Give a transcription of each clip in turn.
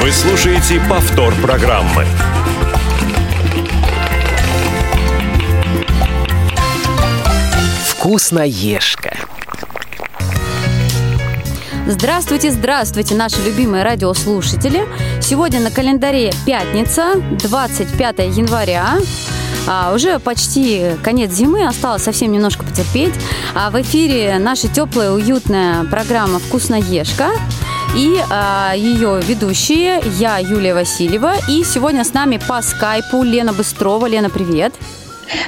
Вы слушаете повтор программы. Вкусноежка. Здравствуйте, здравствуйте, наши любимые радиослушатели. Сегодня на календаре пятница, 25 января. А, уже почти конец зимы, осталось совсем немножко потерпеть. А в эфире наша теплая, уютная программа «Вкусноежка». И а, ее ведущие, я, Юлия Васильева. И сегодня с нами по скайпу Лена Быстрова. Лена, привет.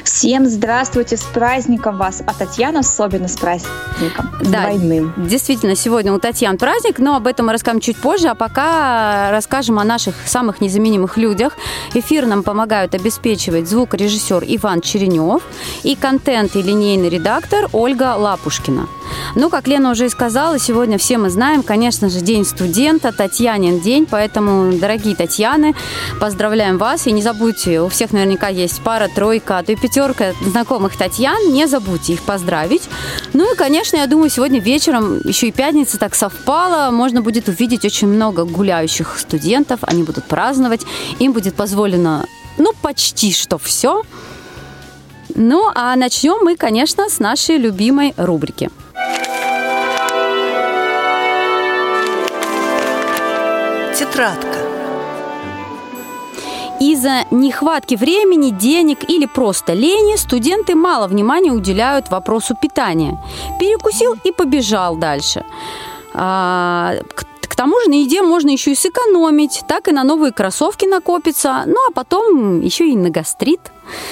Всем здравствуйте, с праздником вас, а Татьяна особенно с праздником, с Да, двойным. Действительно, сегодня у Татьяны праздник, но об этом мы расскажем чуть позже, а пока расскажем о наших самых незаменимых людях. Эфир нам помогают обеспечивать звукорежиссер Иван Черенев и контент и линейный редактор Ольга Лапушкина. Ну, как Лена уже и сказала, сегодня все мы знаем, конечно же, День студента, Татьянин день, поэтому, дорогие Татьяны, поздравляем вас. И не забудьте, у всех наверняка есть пара, тройка, то и пятерка знакомых Татьян, не забудьте их поздравить. Ну и, конечно, я думаю, сегодня вечером, еще и пятница так совпала, можно будет увидеть очень много гуляющих студентов, они будут праздновать, им будет позволено, ну, почти что все. Ну, а начнем мы, конечно, с нашей любимой рубрики – Тетрадка. Из-за нехватки времени, денег или просто лени студенты мало внимания уделяют вопросу питания. Перекусил и побежал дальше. А, тому же на еде можно еще и сэкономить, так и на новые кроссовки накопится, ну а потом еще и на гастрит.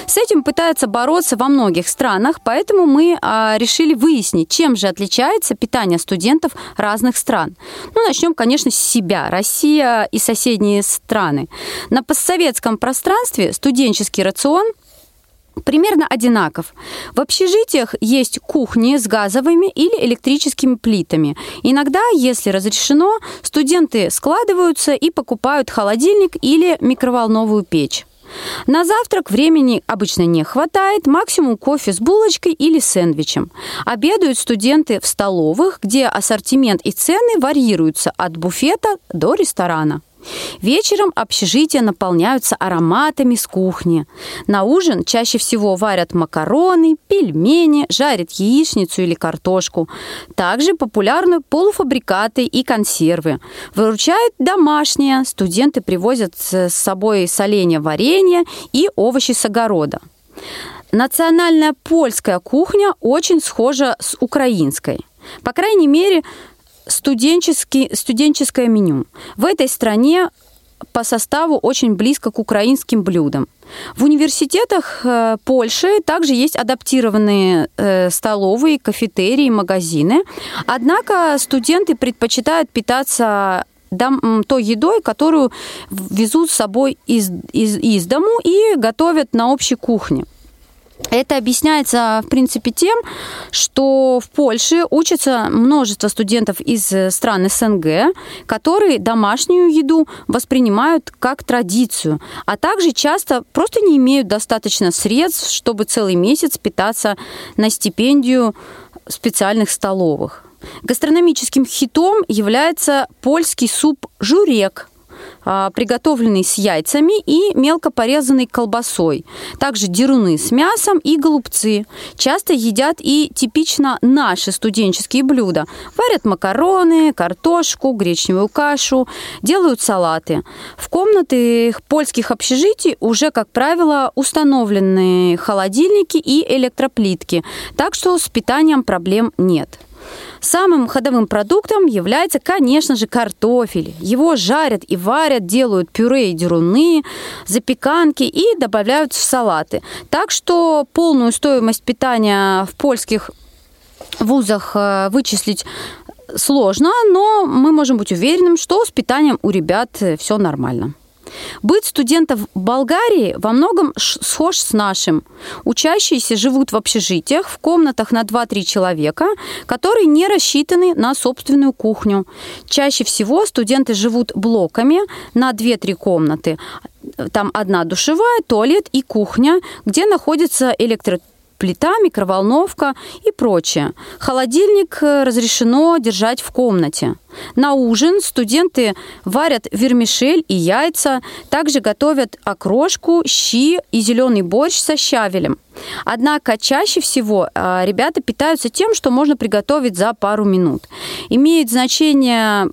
С этим пытаются бороться во многих странах, поэтому мы а, решили выяснить, чем же отличается питание студентов разных стран. Ну, начнем, конечно, с себя. Россия и соседние страны. На постсоветском пространстве студенческий рацион примерно одинаков. В общежитиях есть кухни с газовыми или электрическими плитами. Иногда, если разрешено, студенты складываются и покупают холодильник или микроволновую печь. На завтрак времени обычно не хватает, максимум кофе с булочкой или сэндвичем. Обедают студенты в столовых, где ассортимент и цены варьируются от буфета до ресторана. Вечером общежития наполняются ароматами с кухни. На ужин чаще всего варят макароны, пельмени, жарят яичницу или картошку. Также популярны полуфабрикаты и консервы. Выручают домашние. Студенты привозят с собой соленья варенье и овощи с огорода. Национальная польская кухня очень схожа с украинской. По крайней мере, студенческий, студенческое меню. В этой стране по составу очень близко к украинским блюдам. В университетах э, Польши также есть адаптированные э, столовые, кафетерии, магазины. Однако студенты предпочитают питаться дом, той едой, которую везут с собой из, из, из дому и готовят на общей кухне. Это объясняется, в принципе, тем, что в Польше учатся множество студентов из стран СНГ, которые домашнюю еду воспринимают как традицию, а также часто просто не имеют достаточно средств, чтобы целый месяц питаться на стипендию специальных столовых. Гастрономическим хитом является польский суп «журек», приготовленный с яйцами и мелко порезанной колбасой. Также деруны с мясом и голубцы. Часто едят и типично наши студенческие блюда. Варят макароны, картошку, гречневую кашу, делают салаты. В комнаты польских общежитий уже, как правило, установлены холодильники и электроплитки, так что с питанием проблем нет. Самым ходовым продуктом является, конечно же, картофель. Его жарят и варят, делают пюре и деруны, запеканки и добавляют в салаты. Так что полную стоимость питания в польских вузах э, вычислить сложно, но мы можем быть уверенным, что с питанием у ребят э, все нормально. Быт студентов Болгарии во многом схож с нашим. Учащиеся живут в общежитиях, в комнатах на 2-3 человека, которые не рассчитаны на собственную кухню. Чаще всего студенты живут блоками на 2-3 комнаты. Там одна душевая, туалет и кухня, где находится электро плита, микроволновка и прочее. Холодильник э, разрешено держать в комнате. На ужин студенты варят вермишель и яйца, также готовят окрошку, щи и зеленый борщ со щавелем. Однако чаще всего э, ребята питаются тем, что можно приготовить за пару минут. Имеет значение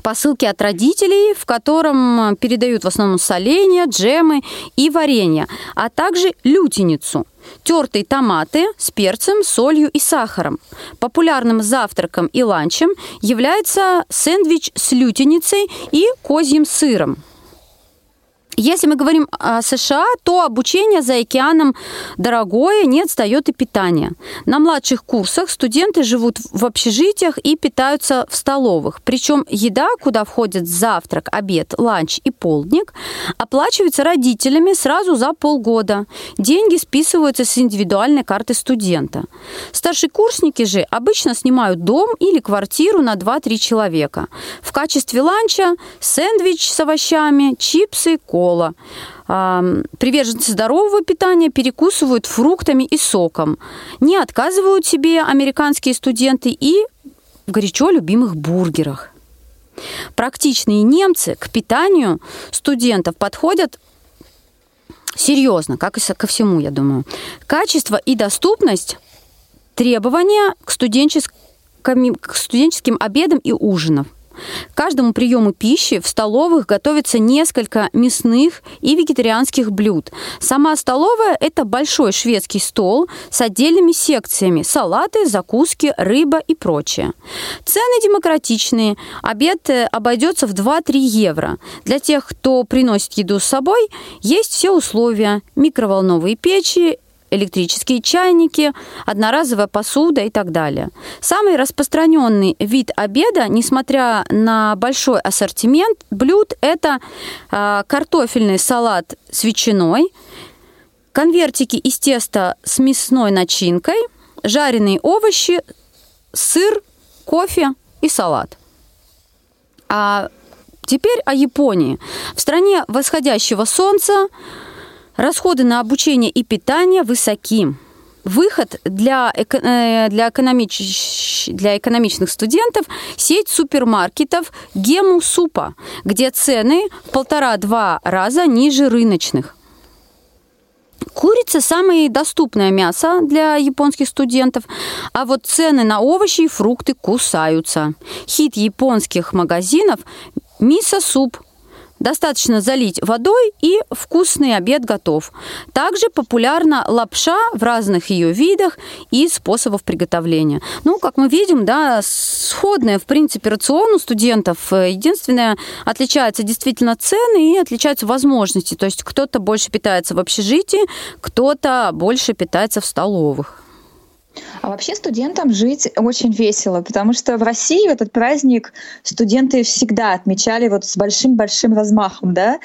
посылки от родителей, в котором передают в основном соленья, джемы и варенье, а также лютеницу – тертые томаты с перцем, солью и сахаром. Популярным завтраком и ланчем является сэндвич с лютеницей и козьим сыром. Если мы говорим о США, то обучение за океаном дорогое, не отстает и питание. На младших курсах студенты живут в общежитиях и питаются в столовых. Причем еда, куда входит завтрак, обед, ланч и полдник, оплачивается родителями сразу за полгода. Деньги списываются с индивидуальной карты студента. Старшекурсники же обычно снимают дом или квартиру на 2-3 человека. В качестве ланча сэндвич с овощами, чипсы, кола кола. Приверженцы здорового питания перекусывают фруктами и соком. Не отказывают себе американские студенты и в горячо любимых бургерах. Практичные немцы к питанию студентов подходят серьезно, как и ко всему, я думаю. Качество и доступность требования к студенческим, к студенческим обедам и ужинам. Каждому приему пищи в столовых готовится несколько мясных и вегетарианских блюд. Сама столовая – это большой шведский стол с отдельными секциями – салаты, закуски, рыба и прочее. Цены демократичные. Обед э, обойдется в 2-3 евро. Для тех, кто приносит еду с собой, есть все условия – микроволновые печи, электрические чайники, одноразовая посуда и так далее. Самый распространенный вид обеда, несмотря на большой ассортимент блюд, это э, картофельный салат с ветчиной, конвертики из теста с мясной начинкой, жареные овощи, сыр, кофе и салат. А теперь о Японии. В стране восходящего солнца Расходы на обучение и питание высоки. Выход для, эко, э, для, экономич, для экономичных студентов – сеть супермаркетов Гему Супа, где цены в полтора-два раза ниже рыночных. Курица – самое доступное мясо для японских студентов, а вот цены на овощи и фрукты кусаются. Хит японских магазинов – мисо-суп – Достаточно залить водой, и вкусный обед готов. Также популярна лапша в разных ее видах и способах приготовления. Ну, как мы видим, да, сходная, в принципе, рацион у студентов. Единственное, отличаются действительно цены и отличаются возможности. То есть кто-то больше питается в общежитии, кто-то больше питается в столовых. А вообще студентам жить очень весело, потому что в России этот праздник студенты всегда отмечали вот с большим-большим размахом, да,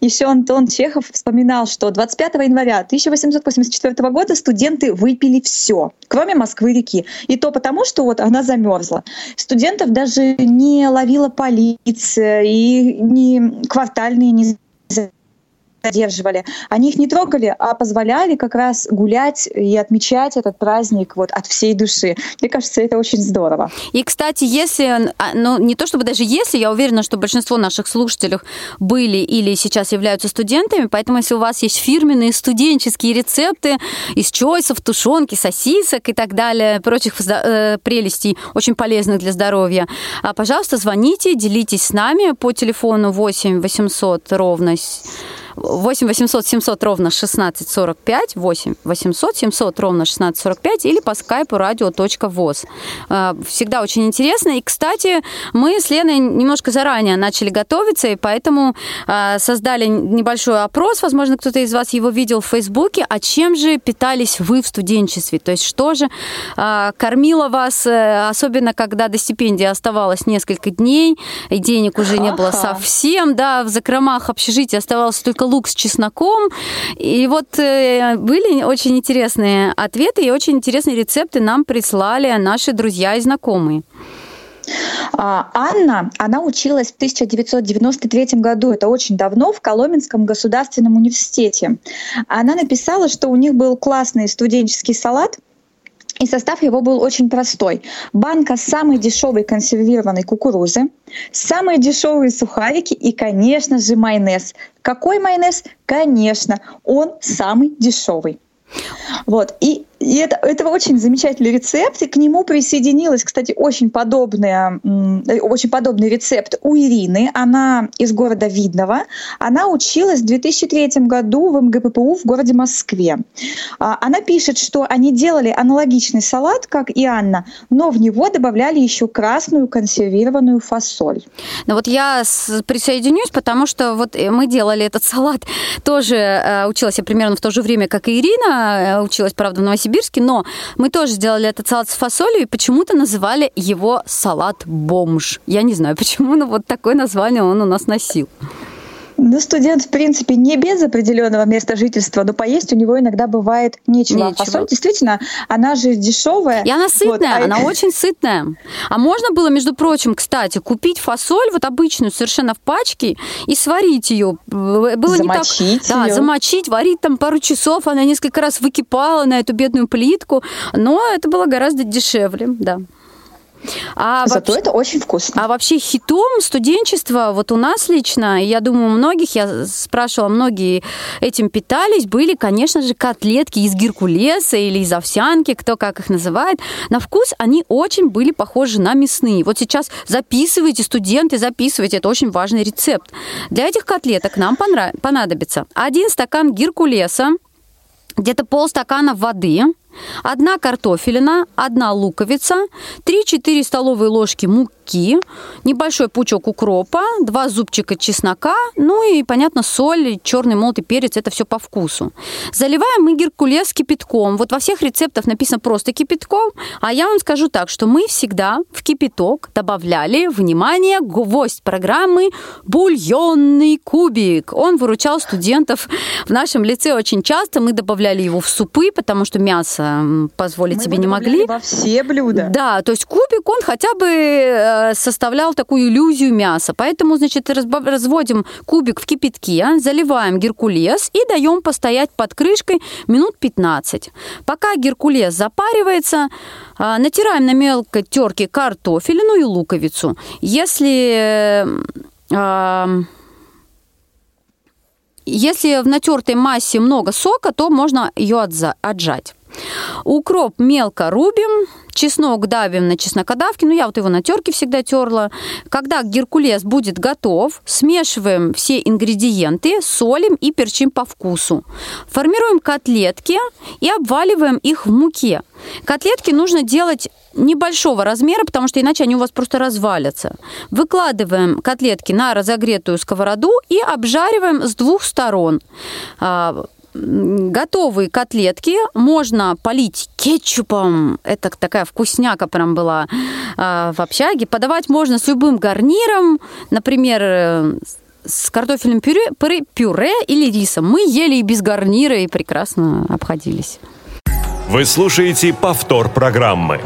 еще Антон Чехов вспоминал, что 25 января 1884 года студенты выпили все, кроме Москвы-реки. И то потому, что вот она замерзла. Студентов даже не ловила полиция, и ни квартальные не задерживали. Они их не трогали, а позволяли как раз гулять и отмечать этот праздник вот от всей души. Мне кажется, это очень здорово. И, кстати, если, а, ну, не то чтобы даже если, я уверена, что большинство наших слушателей были или сейчас являются студентами, поэтому если у вас есть фирменные студенческие рецепты из чойсов, тушенки, сосисок и так далее, прочих э, прелестей, очень полезных для здоровья, а, пожалуйста, звоните, делитесь с нами по телефону 8 800 ровно 8 800 700 ровно 1645, 8 800 700 ровно 1645 или по скайпу radio.voz. Э, всегда очень интересно. И, кстати, мы с Леной немножко заранее начали готовиться, и поэтому э, создали небольшой опрос. Возможно, кто-то из вас его видел в Фейсбуке. А чем же питались вы в студенчестве? То есть что же э, кормило вас, особенно когда до стипендии оставалось несколько дней, и денег уже не было совсем, да, в закромах общежития оставалось только лук с чесноком. И вот э, были очень интересные ответы и очень интересные рецепты нам прислали наши друзья и знакомые. А, Анна, она училась в 1993 году, это очень давно, в Коломенском государственном университете. Она написала, что у них был классный студенческий салат, и состав его был очень простой. Банка самой дешевой консервированной кукурузы, самые дешевые сухарики и, конечно же, майонез. Какой майонез? Конечно, он самый дешевый. Вот. И и это, это очень замечательный рецепт, и к нему присоединилась, кстати, очень, подобная, очень подобный рецепт у Ирины. Она из города Видного. Она училась в 2003 году в МГППУ в городе Москве. А, она пишет, что они делали аналогичный салат, как и Анна, но в него добавляли еще красную консервированную фасоль. Ну вот я присоединюсь, потому что вот э, мы делали этот салат, тоже э, училась я примерно в то же время, как и Ирина, э, училась, правда, в Новосибирске, Новосибирске, но мы тоже сделали этот салат с фасолью и почему-то называли его салат бомж. Я не знаю почему, но вот такое название он у нас носил. Ну, студент, в принципе, не без определенного места жительства, но поесть у него иногда бывает нечего. нечего. Фасоль, действительно, она же дешевая. И она сытная, вот, а... она очень сытная. А можно было, между прочим, кстати, купить фасоль, вот обычную, совершенно в пачке, и сварить ее. Было замочить не так... Ее. Да, замочить, варить там пару часов, она несколько раз выкипала на эту бедную плитку, но это было гораздо дешевле, да. А Зато вообще, это очень вкусно. А вообще хитом студенчества, вот у нас лично, я думаю, у многих, я спрашивала, многие этим питались, были, конечно же, котлетки из геркулеса или из овсянки, кто как их называет. На вкус они очень были похожи на мясные. Вот сейчас записывайте, студенты, записывайте, это очень важный рецепт. Для этих котлеток нам понадобится один стакан геркулеса, где-то полстакана воды, одна картофелина, одна луковица, 3-4 столовые ложки муки, небольшой пучок укропа, два зубчика чеснока, ну и, понятно, соль, черный молотый перец, это все по вкусу. Заливаем мы геркулес кипятком. Вот во всех рецептах написано просто кипятком, а я вам скажу так, что мы всегда в кипяток добавляли, внимание, гвоздь программы, бульонный кубик. Он выручал студентов в нашем лице очень часто. Мы добавляли его в супы, потому что мясо позволить Мы себе не могли. во все блюда. Да, то есть кубик, он хотя бы э, составлял такую иллюзию мяса. Поэтому, значит, разводим кубик в кипятке, заливаем геркулес и даем постоять под крышкой минут 15. Пока геркулес запаривается, э, натираем на мелкой терке картофелину и луковицу. Если э, если в натертой массе много сока, то можно ее отжать. Укроп мелко рубим, чеснок давим на чеснокодавке, ну я вот его на терке всегда терла. Когда геркулес будет готов, смешиваем все ингредиенты, солим и перчим по вкусу. Формируем котлетки и обваливаем их в муке. Котлетки нужно делать небольшого размера, потому что иначе они у вас просто развалятся. Выкладываем котлетки на разогретую сковороду и обжариваем с двух сторон а, готовые котлетки можно полить кетчупом. Это такая вкусняка прям была э, в общаге. Подавать можно с любым гарниром, например, э, с картофельным пюре, пюре, пюре или рисом. Мы ели и без гарнира и прекрасно обходились. Вы слушаете повтор программы.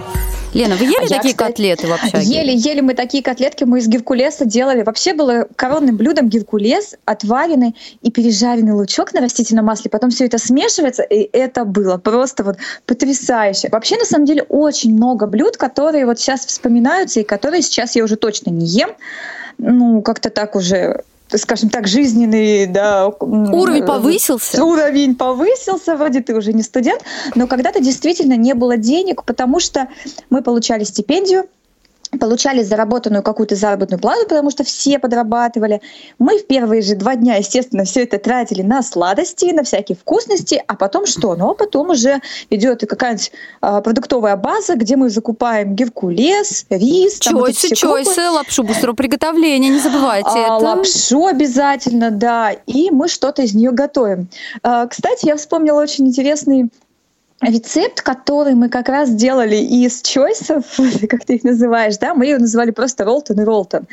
Лена, вы ели а такие я, котлеты вообще? Ели, ели мы такие котлетки, мы из геркулеса делали. Вообще было коронным блюдом геркулес, отваренный и пережаренный лучок на растительном масле. Потом все это смешивается, и это было просто вот потрясающе. Вообще, на самом деле, очень много блюд, которые вот сейчас вспоминаются, и которые сейчас я уже точно не ем. Ну, как-то так уже скажем так, жизненный да, уровень повысился. Уровень повысился, вроде ты уже не студент, но когда-то действительно не было денег, потому что мы получали стипендию, получали заработанную какую-то заработную плату, потому что все подрабатывали. Мы в первые же два дня, естественно, все это тратили на сладости, на всякие вкусности, а потом что? Ну, а потом уже идет какая-нибудь а, продуктовая база, где мы закупаем геркулес, рис. Чойсы, вот чойсы, лапшу быстрого приготовления, не забывайте а, это. Лапшу обязательно, да, и мы что-то из нее готовим. А, кстати, я вспомнила очень интересный рецепт, который мы как раз делали из чойсов, как ты их называешь, да, мы ее называли просто ролтон и ролтон.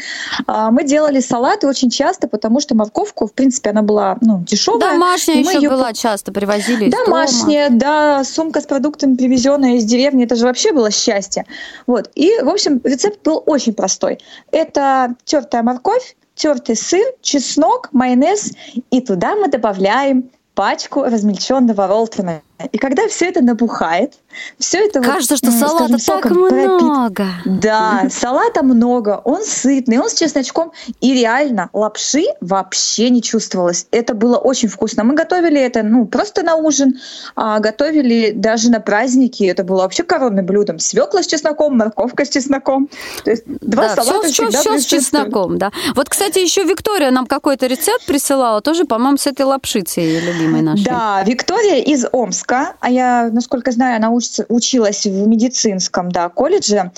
А, мы делали салаты очень часто, потому что морковку, в принципе, она была ну, дешевая. Домашняя еще ее... была часто, привозили Домашняя, дома. да, сумка с продуктами, привезенная из деревни, это же вообще было счастье. Вот. И, в общем, рецепт был очень простой. Это тертая морковь, тертый сыр, чеснок, майонез, и туда мы добавляем пачку размельченного ролтона. И когда все это набухает, все это кажется, вот, что салата так много. Пропит. Да, салата много, он сытный, он с чесночком, и реально лапши вообще не чувствовалось. Это было очень вкусно. Мы готовили это, ну просто на ужин, а готовили даже на праздники. Это было вообще коронным блюдом. Свекла с чесноком, морковка с чесноком. То есть два да, салата все, всегда все, все с чесноком, да. Вот, кстати, еще Виктория нам какой-то рецепт присылала, тоже, по-моему, с этой лапшицей любимой нашей. Да, Виктория из Омска, а я, насколько знаю, она учится, училась в медицинском да, колледже,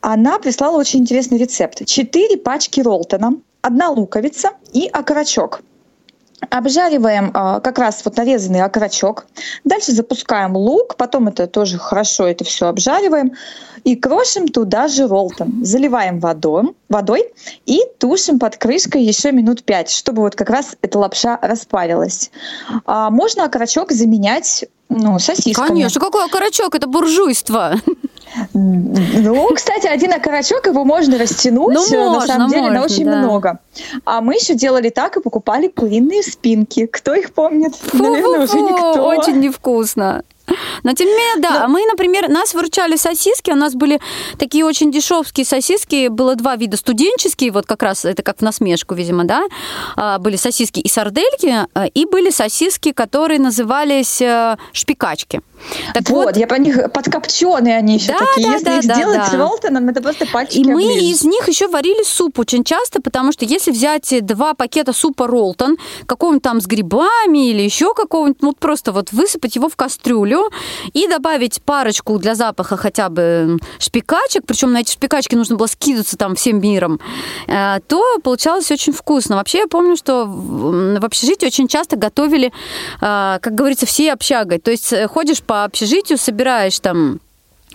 она прислала очень интересный рецепт. Четыре пачки ролтона, одна луковица и окорочок. Обжариваем э, как раз вот нарезанный окорочок. Дальше запускаем лук, потом это тоже хорошо это все обжариваем. И крошим туда же ролтон. Заливаем водой, водой и тушим под крышкой еще минут пять, чтобы вот как раз эта лапша распарилась. А можно окорочок заменять ну, сосисками. Конечно, какой окорочок? Это буржуйство. Ну, кстати, один окорочок его можно растянуть, ну, можно, на самом деле, можно, на очень да. много. А мы еще делали так и покупали куриные спинки. Кто их помнит? Фу-фу-фу, Наверное, уже никто. Очень невкусно. Но тем не менее, да. да. Мы, например, нас выручали сосиски, у нас были такие очень дешевские сосиски, было два вида студенческие, вот как раз это как в насмешку, видимо, да, а, были сосиски и сардельки, а, и были сосиски, которые назывались э, шпикачки. Так вот, вот, я по них подкопченые они еще да, такие. Да, если да, их да, сделать да. с ролтоном, это просто пальчики И мы оближешь. из них еще варили суп очень часто, потому что если взять два пакета супа ролтон, какого-нибудь там с грибами или еще какого-нибудь, ну просто вот высыпать его в кастрюлю, солью и добавить парочку для запаха хотя бы шпикачек, причем на эти шпикачки нужно было скидываться там всем миром, э, то получалось очень вкусно. Вообще я помню, что в общежитии очень часто готовили, э, как говорится, все общагой. То есть э, ходишь по общежитию, собираешь там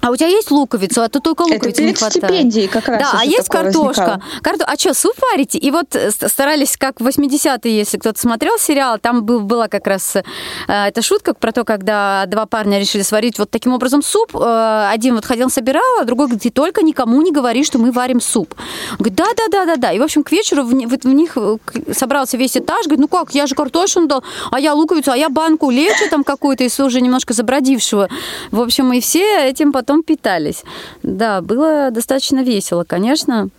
а у тебя есть луковица, а то только луковицы не хватает. стипендии как раз. Да, а есть картошка. Карто... А что, суп варите? И вот э, старались, как в 80-е, если кто-то смотрел сериал, там был, была как раз э, эта шутка про то, когда два парня решили сварить вот таким образом суп. Э, один вот ходил, собирал, а другой говорит, ты только никому не говори, что мы варим суп. Он говорит, да-да-да-да-да. И, в общем, к вечеру в, в, в них э, собрался весь этаж, говорит, ну как, я же картошину дал, а я луковицу, а я банку лечу там какую-то из уже немножко забродившего. В общем, и все этим потом потом питались. Да, было достаточно весело, конечно.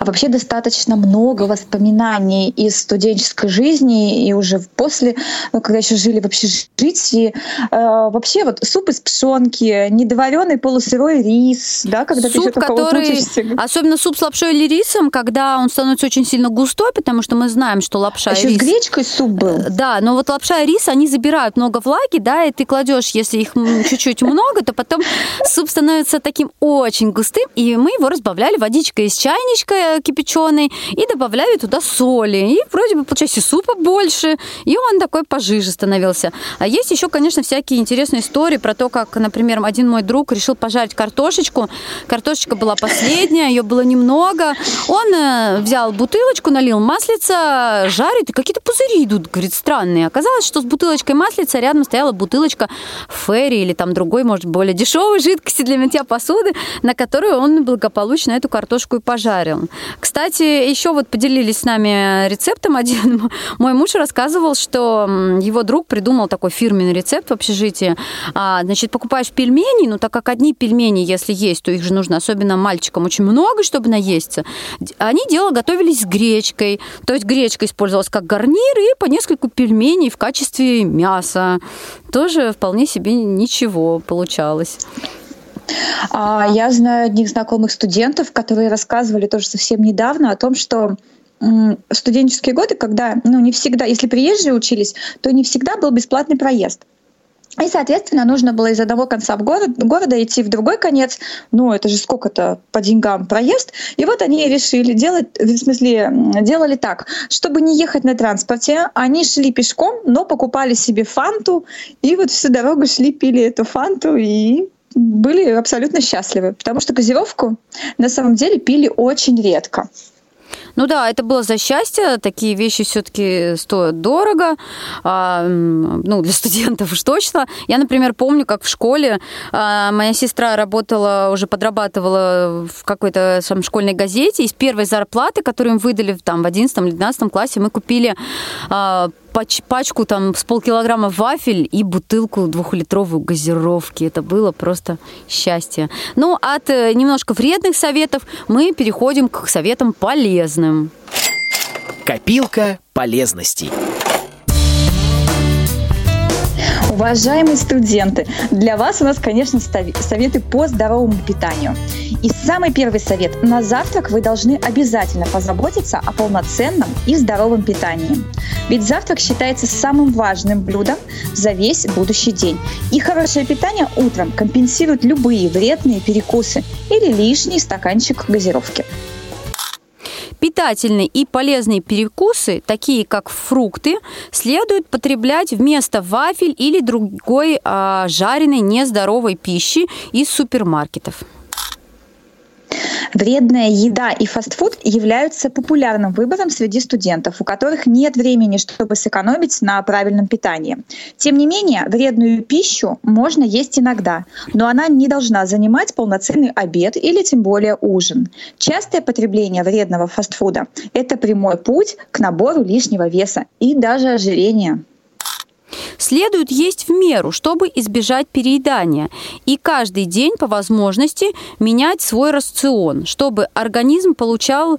А вообще достаточно много воспоминаний из студенческой жизни и уже после, ну, когда еще жили в общежитии. Э, вообще вот суп из пшенки, недоваренный полусырой рис, да, когда суп, ты еще который, вот. Особенно суп с лапшой или рисом, когда он становится очень сильно густой, потому что мы знаем, что лапша а и рис... с гречкой суп был. Э, да, но вот лапша и рис, они забирают много влаги, да, и ты кладешь, если их чуть-чуть много, то потом суп становится таким очень густым, и мы его разбавляли водичкой из чайничка, водичкой кипяченой и добавляли туда соли. И вроде бы получается супа больше, и он такой пожиже становился. А есть еще, конечно, всякие интересные истории про то, как, например, один мой друг решил пожарить картошечку. Картошечка была последняя, ее было немного. Он э, взял бутылочку, налил маслица, жарит, и какие-то пузыри идут, говорит, странные. Оказалось, что с бутылочкой маслица рядом стояла бутылочка ферри или там другой, может, более дешевой жидкости для мытья посуды, на которую он благополучно эту картошку и пожарил жарил. Кстати, еще вот поделились с нами рецептом один. Мой муж рассказывал, что его друг придумал такой фирменный рецепт в общежитии. А, значит, покупаешь пельмени, ну так как одни пельмени, если есть, то их же нужно, особенно мальчикам, очень много, чтобы наесться. Они дело готовились с гречкой. То есть гречка использовалась как гарнир и по нескольку пельменей в качестве мяса. Тоже вполне себе ничего получалось. А, я знаю одних знакомых студентов, которые рассказывали тоже совсем недавно о том, что в студенческие годы, когда, ну, не всегда, если приезжие учились, то не всегда был бесплатный проезд. И, соответственно, нужно было из одного конца в город, города идти в другой конец. Ну, это же сколько-то по деньгам проезд. И вот они решили делать, в смысле, делали так, чтобы не ехать на транспорте, они шли пешком, но покупали себе фанту, и вот всю дорогу шли, пили эту фанту, и были абсолютно счастливы, потому что газировку на самом деле пили очень редко. Ну да, это было за счастье. Такие вещи все-таки стоят дорого. А, ну, для студентов уж точно. Я, например, помню, как в школе а, моя сестра работала, уже подрабатывала в какой-то там школьной газете. Из первой зарплаты, которую им выдали там, в 11 или 12 классе, мы купили а, пач, пачку там с полкилограмма вафель и бутылку двухлитровую газировки. Это было просто счастье. Ну, от э, немножко вредных советов мы переходим к советам полезным. Копилка полезностей. Уважаемые студенты, для вас у нас, конечно, советы по здоровому питанию. И самый первый совет. На завтрак вы должны обязательно позаботиться о полноценном и здоровом питании. Ведь завтрак считается самым важным блюдом за весь будущий день. И хорошее питание утром компенсирует любые вредные перекусы или лишний стаканчик газировки. Питательные и полезные перекусы, такие как фрукты, следует потреблять вместо вафель или другой а, жареной нездоровой пищи из супермаркетов. Вредная еда и фастфуд являются популярным выбором среди студентов, у которых нет времени, чтобы сэкономить на правильном питании. Тем не менее, вредную пищу можно есть иногда, но она не должна занимать полноценный обед или тем более ужин. Частое потребление вредного фастфуда – это прямой путь к набору лишнего веса и даже ожирения. Следует есть в меру, чтобы избежать переедания, и каждый день по возможности менять свой рацион, чтобы организм получал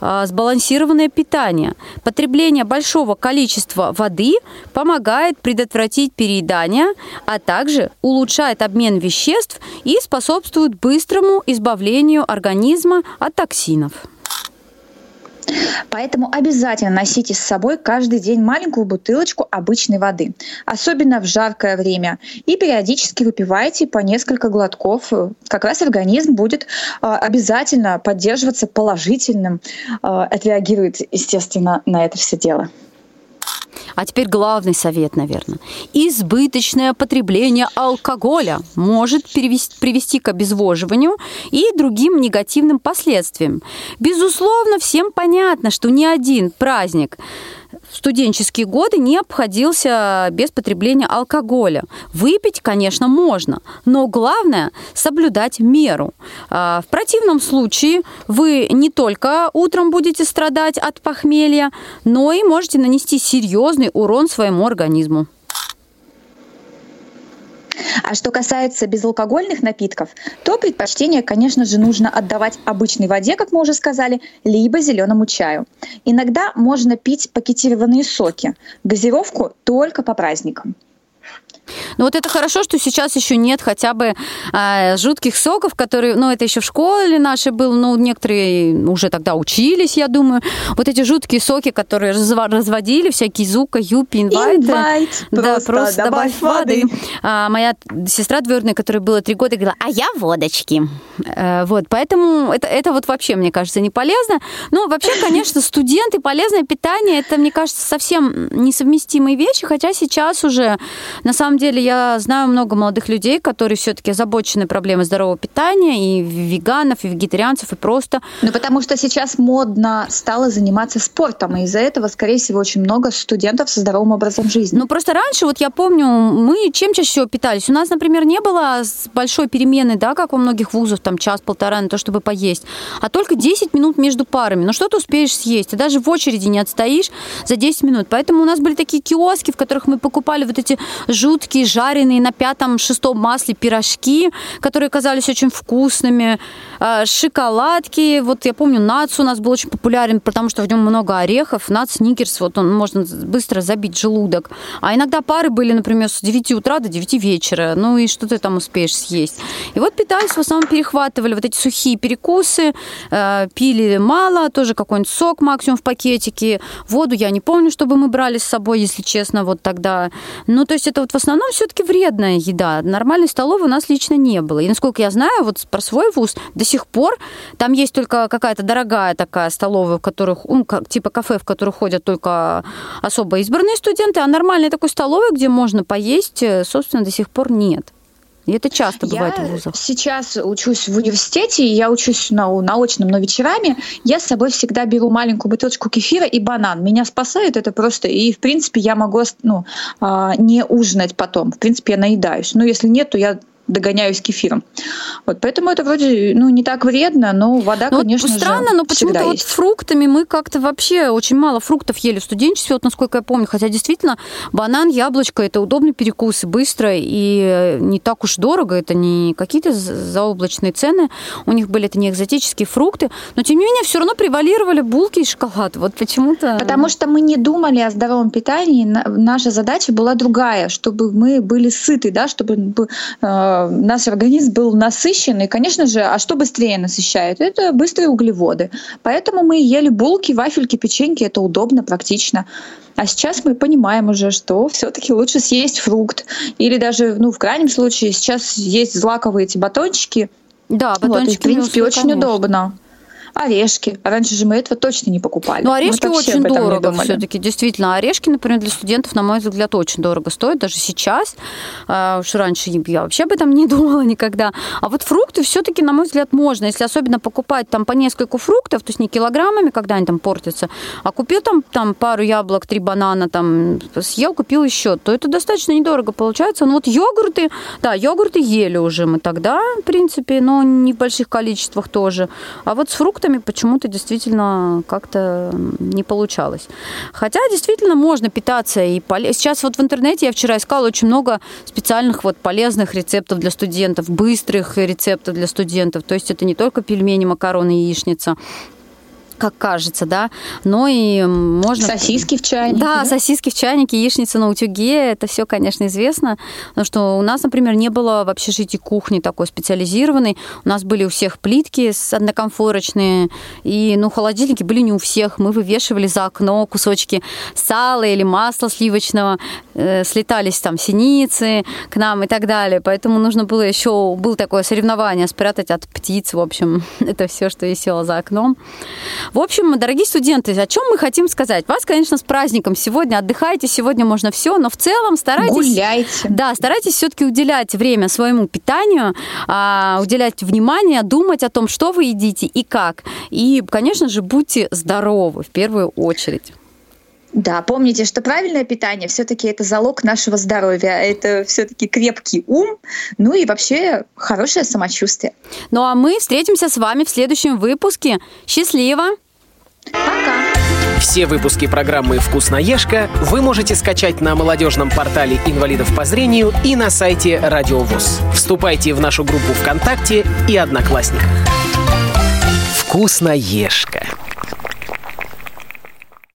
а, сбалансированное питание. Потребление большого количества воды помогает предотвратить переедание, а также улучшает обмен веществ и способствует быстрому избавлению организма от токсинов. Поэтому обязательно носите с собой каждый день маленькую бутылочку обычной воды, особенно в жаркое время. И периодически выпивайте по несколько глотков. Как раз организм будет а, обязательно поддерживаться положительным, а, отреагирует, естественно, на это все дело. А теперь главный совет, наверное. Избыточное потребление алкоголя может привести, привести к обезвоживанию и другим негативным последствиям. Безусловно, всем понятно, что ни один праздник в студенческие годы не обходился без потребления алкоголя. Выпить, конечно, можно, но главное соблюдать меру. А, в противном случае вы не только утром будете страдать от похмелья, но и можете нанести серьезный урон своему организму. А что касается безалкогольных напитков, то предпочтение, конечно же, нужно отдавать обычной воде, как мы уже сказали, либо зеленому чаю. Иногда можно пить пакетированные соки, газировку только по праздникам. Но вот это хорошо, что сейчас еще нет хотя бы э, жутких соков, которые, ну, это еще в школе нашей был, ну, некоторые уже тогда учились, я думаю. Вот эти жуткие соки, которые разводили, всякие Зука, Юпи, Инвайт. Инвайт, да, просто, просто добавь, добавь воды. воды. А, моя сестра двоюродная, которая была три года, говорила, а я водочки. А, вот, поэтому это, это вот вообще, мне кажется, не полезно. Ну, вообще, конечно, студенты, полезное питание, это, мне кажется, совсем несовместимые вещи, хотя сейчас уже, на самом деле, я знаю много молодых людей, которые все-таки озабочены проблемой здорового питания, и веганов, и вегетарианцев, и просто... Ну, потому что сейчас модно стало заниматься спортом, и из-за этого, скорее всего, очень много студентов со здоровым образом жизни. Ну, просто раньше, вот я помню, мы чем чаще всего питались? У нас, например, не было большой перемены, да, как у многих вузов, там час-полтора на то, чтобы поесть, а только 10 минут между парами. Ну, что ты успеешь съесть? Ты даже в очереди не отстоишь за 10 минут. Поэтому у нас были такие киоски, в которых мы покупали вот эти жуткие жареные на пятом-шестом масле пирожки, которые казались очень вкусными, а, шоколадки. Вот я помню, нац у нас был очень популярен, потому что в нем много орехов. Нац, сникерс, вот он можно быстро забить желудок. А иногда пары были, например, с 9 утра до 9 вечера. Ну и что ты там успеешь съесть? И вот питались, в основном перехватывали вот эти сухие перекусы, а, пили мало, тоже какой-нибудь сок максимум в пакетике. Воду я не помню, чтобы мы брали с собой, если честно, вот тогда. Ну, то есть это вот в основном все-таки вредная еда. Нормальной столовой у нас лично не было. И насколько я знаю, вот про свой вуз до сих пор там есть только какая-то дорогая такая столовая, в которых, ну, как, типа кафе, в которых ходят только особо избранные студенты, а нормальной такой столовой, где можно поесть, э, собственно, до сих пор нет. И это часто бывает я в вузах. сейчас учусь в университете, я учусь на, на очном, но вечерами я с собой всегда беру маленькую бутылочку кефира и банан. Меня спасает это просто, и в принципе я могу ну, а, не ужинать потом. В принципе, я наедаюсь. Но если нет, то я догоняюсь кефиром. Вот, поэтому это вроде ну, не так вредно, но вода, ну, конечно вот странно, же, но почему-то вот есть. фруктами мы как-то вообще очень мало фруктов ели в студенчестве, вот насколько я помню. Хотя действительно банан, яблочко – это удобный перекус, и быстро, и не так уж дорого. Это не какие-то заоблачные цены. У них были это не экзотические фрукты. Но, тем не менее, все равно превалировали булки и шоколад. Вот почему-то... Потому что мы не думали о здоровом питании. Наша задача была другая, чтобы мы были сыты, да, чтобы э, наш организм был насыщен, и, конечно же, а что быстрее насыщает? Это быстрые углеводы. Поэтому мы ели булки, вафельки, печеньки, это удобно, практично. А сейчас мы понимаем уже, что все-таки лучше съесть фрукт. Или даже, ну, в крайнем случае, сейчас есть злаковые эти батончики. Да, батончики. Вот, и, в принципе, очень конечно. удобно орешки. А раньше же мы этого точно не покупали. Ну, орешки очень дорого все-таки, действительно. Орешки, например, для студентов, на мой взгляд, очень дорого стоят, даже сейчас. А, уж раньше я вообще об этом не думала никогда. А вот фрукты все-таки, на мой взгляд, можно. Если особенно покупать там по несколько фруктов, то есть не килограммами, когда они там портятся, а купил там, там пару яблок, три банана, там съел, купил еще, то это достаточно недорого получается. Ну вот йогурты, да, йогурты ели уже мы тогда, в принципе, но не в больших количествах тоже. А вот с фруктами продуктами почему-то действительно как-то не получалось. Хотя действительно можно питаться и полезно. Сейчас вот в интернете я вчера искала очень много специальных вот полезных рецептов для студентов, быстрых рецептов для студентов. То есть это не только пельмени, макароны, яичница, как кажется, да, но и можно... Сосиски в чайнике. Да, да, сосиски в чайнике, яичница на утюге, это все, конечно, известно, потому что у нас, например, не было в общежитии кухни такой специализированной, у нас были у всех плитки однокомфорочные, и, ну, холодильники были не у всех, мы вывешивали за окно кусочки сала или масла сливочного, э, слетались там синицы к нам и так далее, поэтому нужно было еще, было такое соревнование спрятать от птиц, в общем, это все, что висело за окном. В общем, дорогие студенты, о чем мы хотим сказать? Вас, конечно, с праздником сегодня. Отдыхайте, сегодня можно все, но в целом старайтесь... Гуляйте. Да, старайтесь все-таки уделять время своему питанию, а, уделять внимание, думать о том, что вы едите и как. И, конечно же, будьте здоровы в первую очередь. Да, помните, что правильное питание все-таки это залог нашего здоровья, это все-таки крепкий ум, ну и вообще хорошее самочувствие. Ну а мы встретимся с вами в следующем выпуске. Счастливо! Пока! Все выпуски программы «Вкусноежка» вы можете скачать на молодежном портале инвалидов по зрению и на сайте Радио ВОЗ. Вступайте в нашу группу ВКонтакте и Одноклассниках. «Вкусноежка».